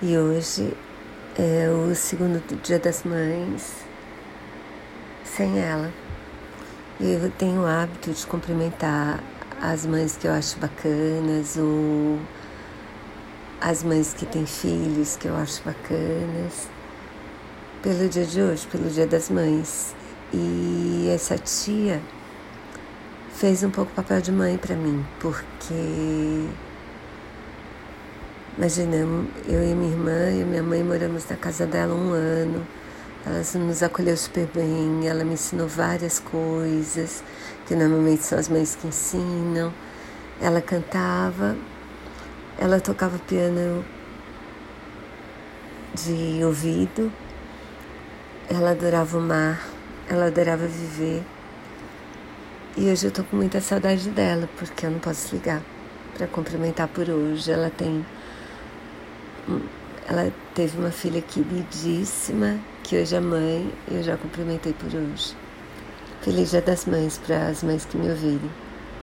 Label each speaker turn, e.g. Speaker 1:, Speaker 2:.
Speaker 1: E hoje é o segundo dia das mães sem ela. Eu tenho o hábito de cumprimentar as mães que eu acho bacanas ou as mães que têm filhos que eu acho bacanas pelo dia de hoje, pelo dia das mães. E essa tia fez um pouco papel de mãe para mim, porque Imagina, eu e minha irmã e minha mãe moramos na casa dela um ano. Ela nos acolheu super bem, ela me ensinou várias coisas, que normalmente são as mães que ensinam. Ela cantava, ela tocava piano de ouvido, ela adorava o mar, ela adorava viver. E hoje eu tô com muita saudade dela, porque eu não posso ligar para cumprimentar por hoje. Ela tem ela teve uma filha queridíssima, que hoje é mãe, e eu já cumprimentei por hoje. Feliz Dia das Mães para as mães que me ouvirem.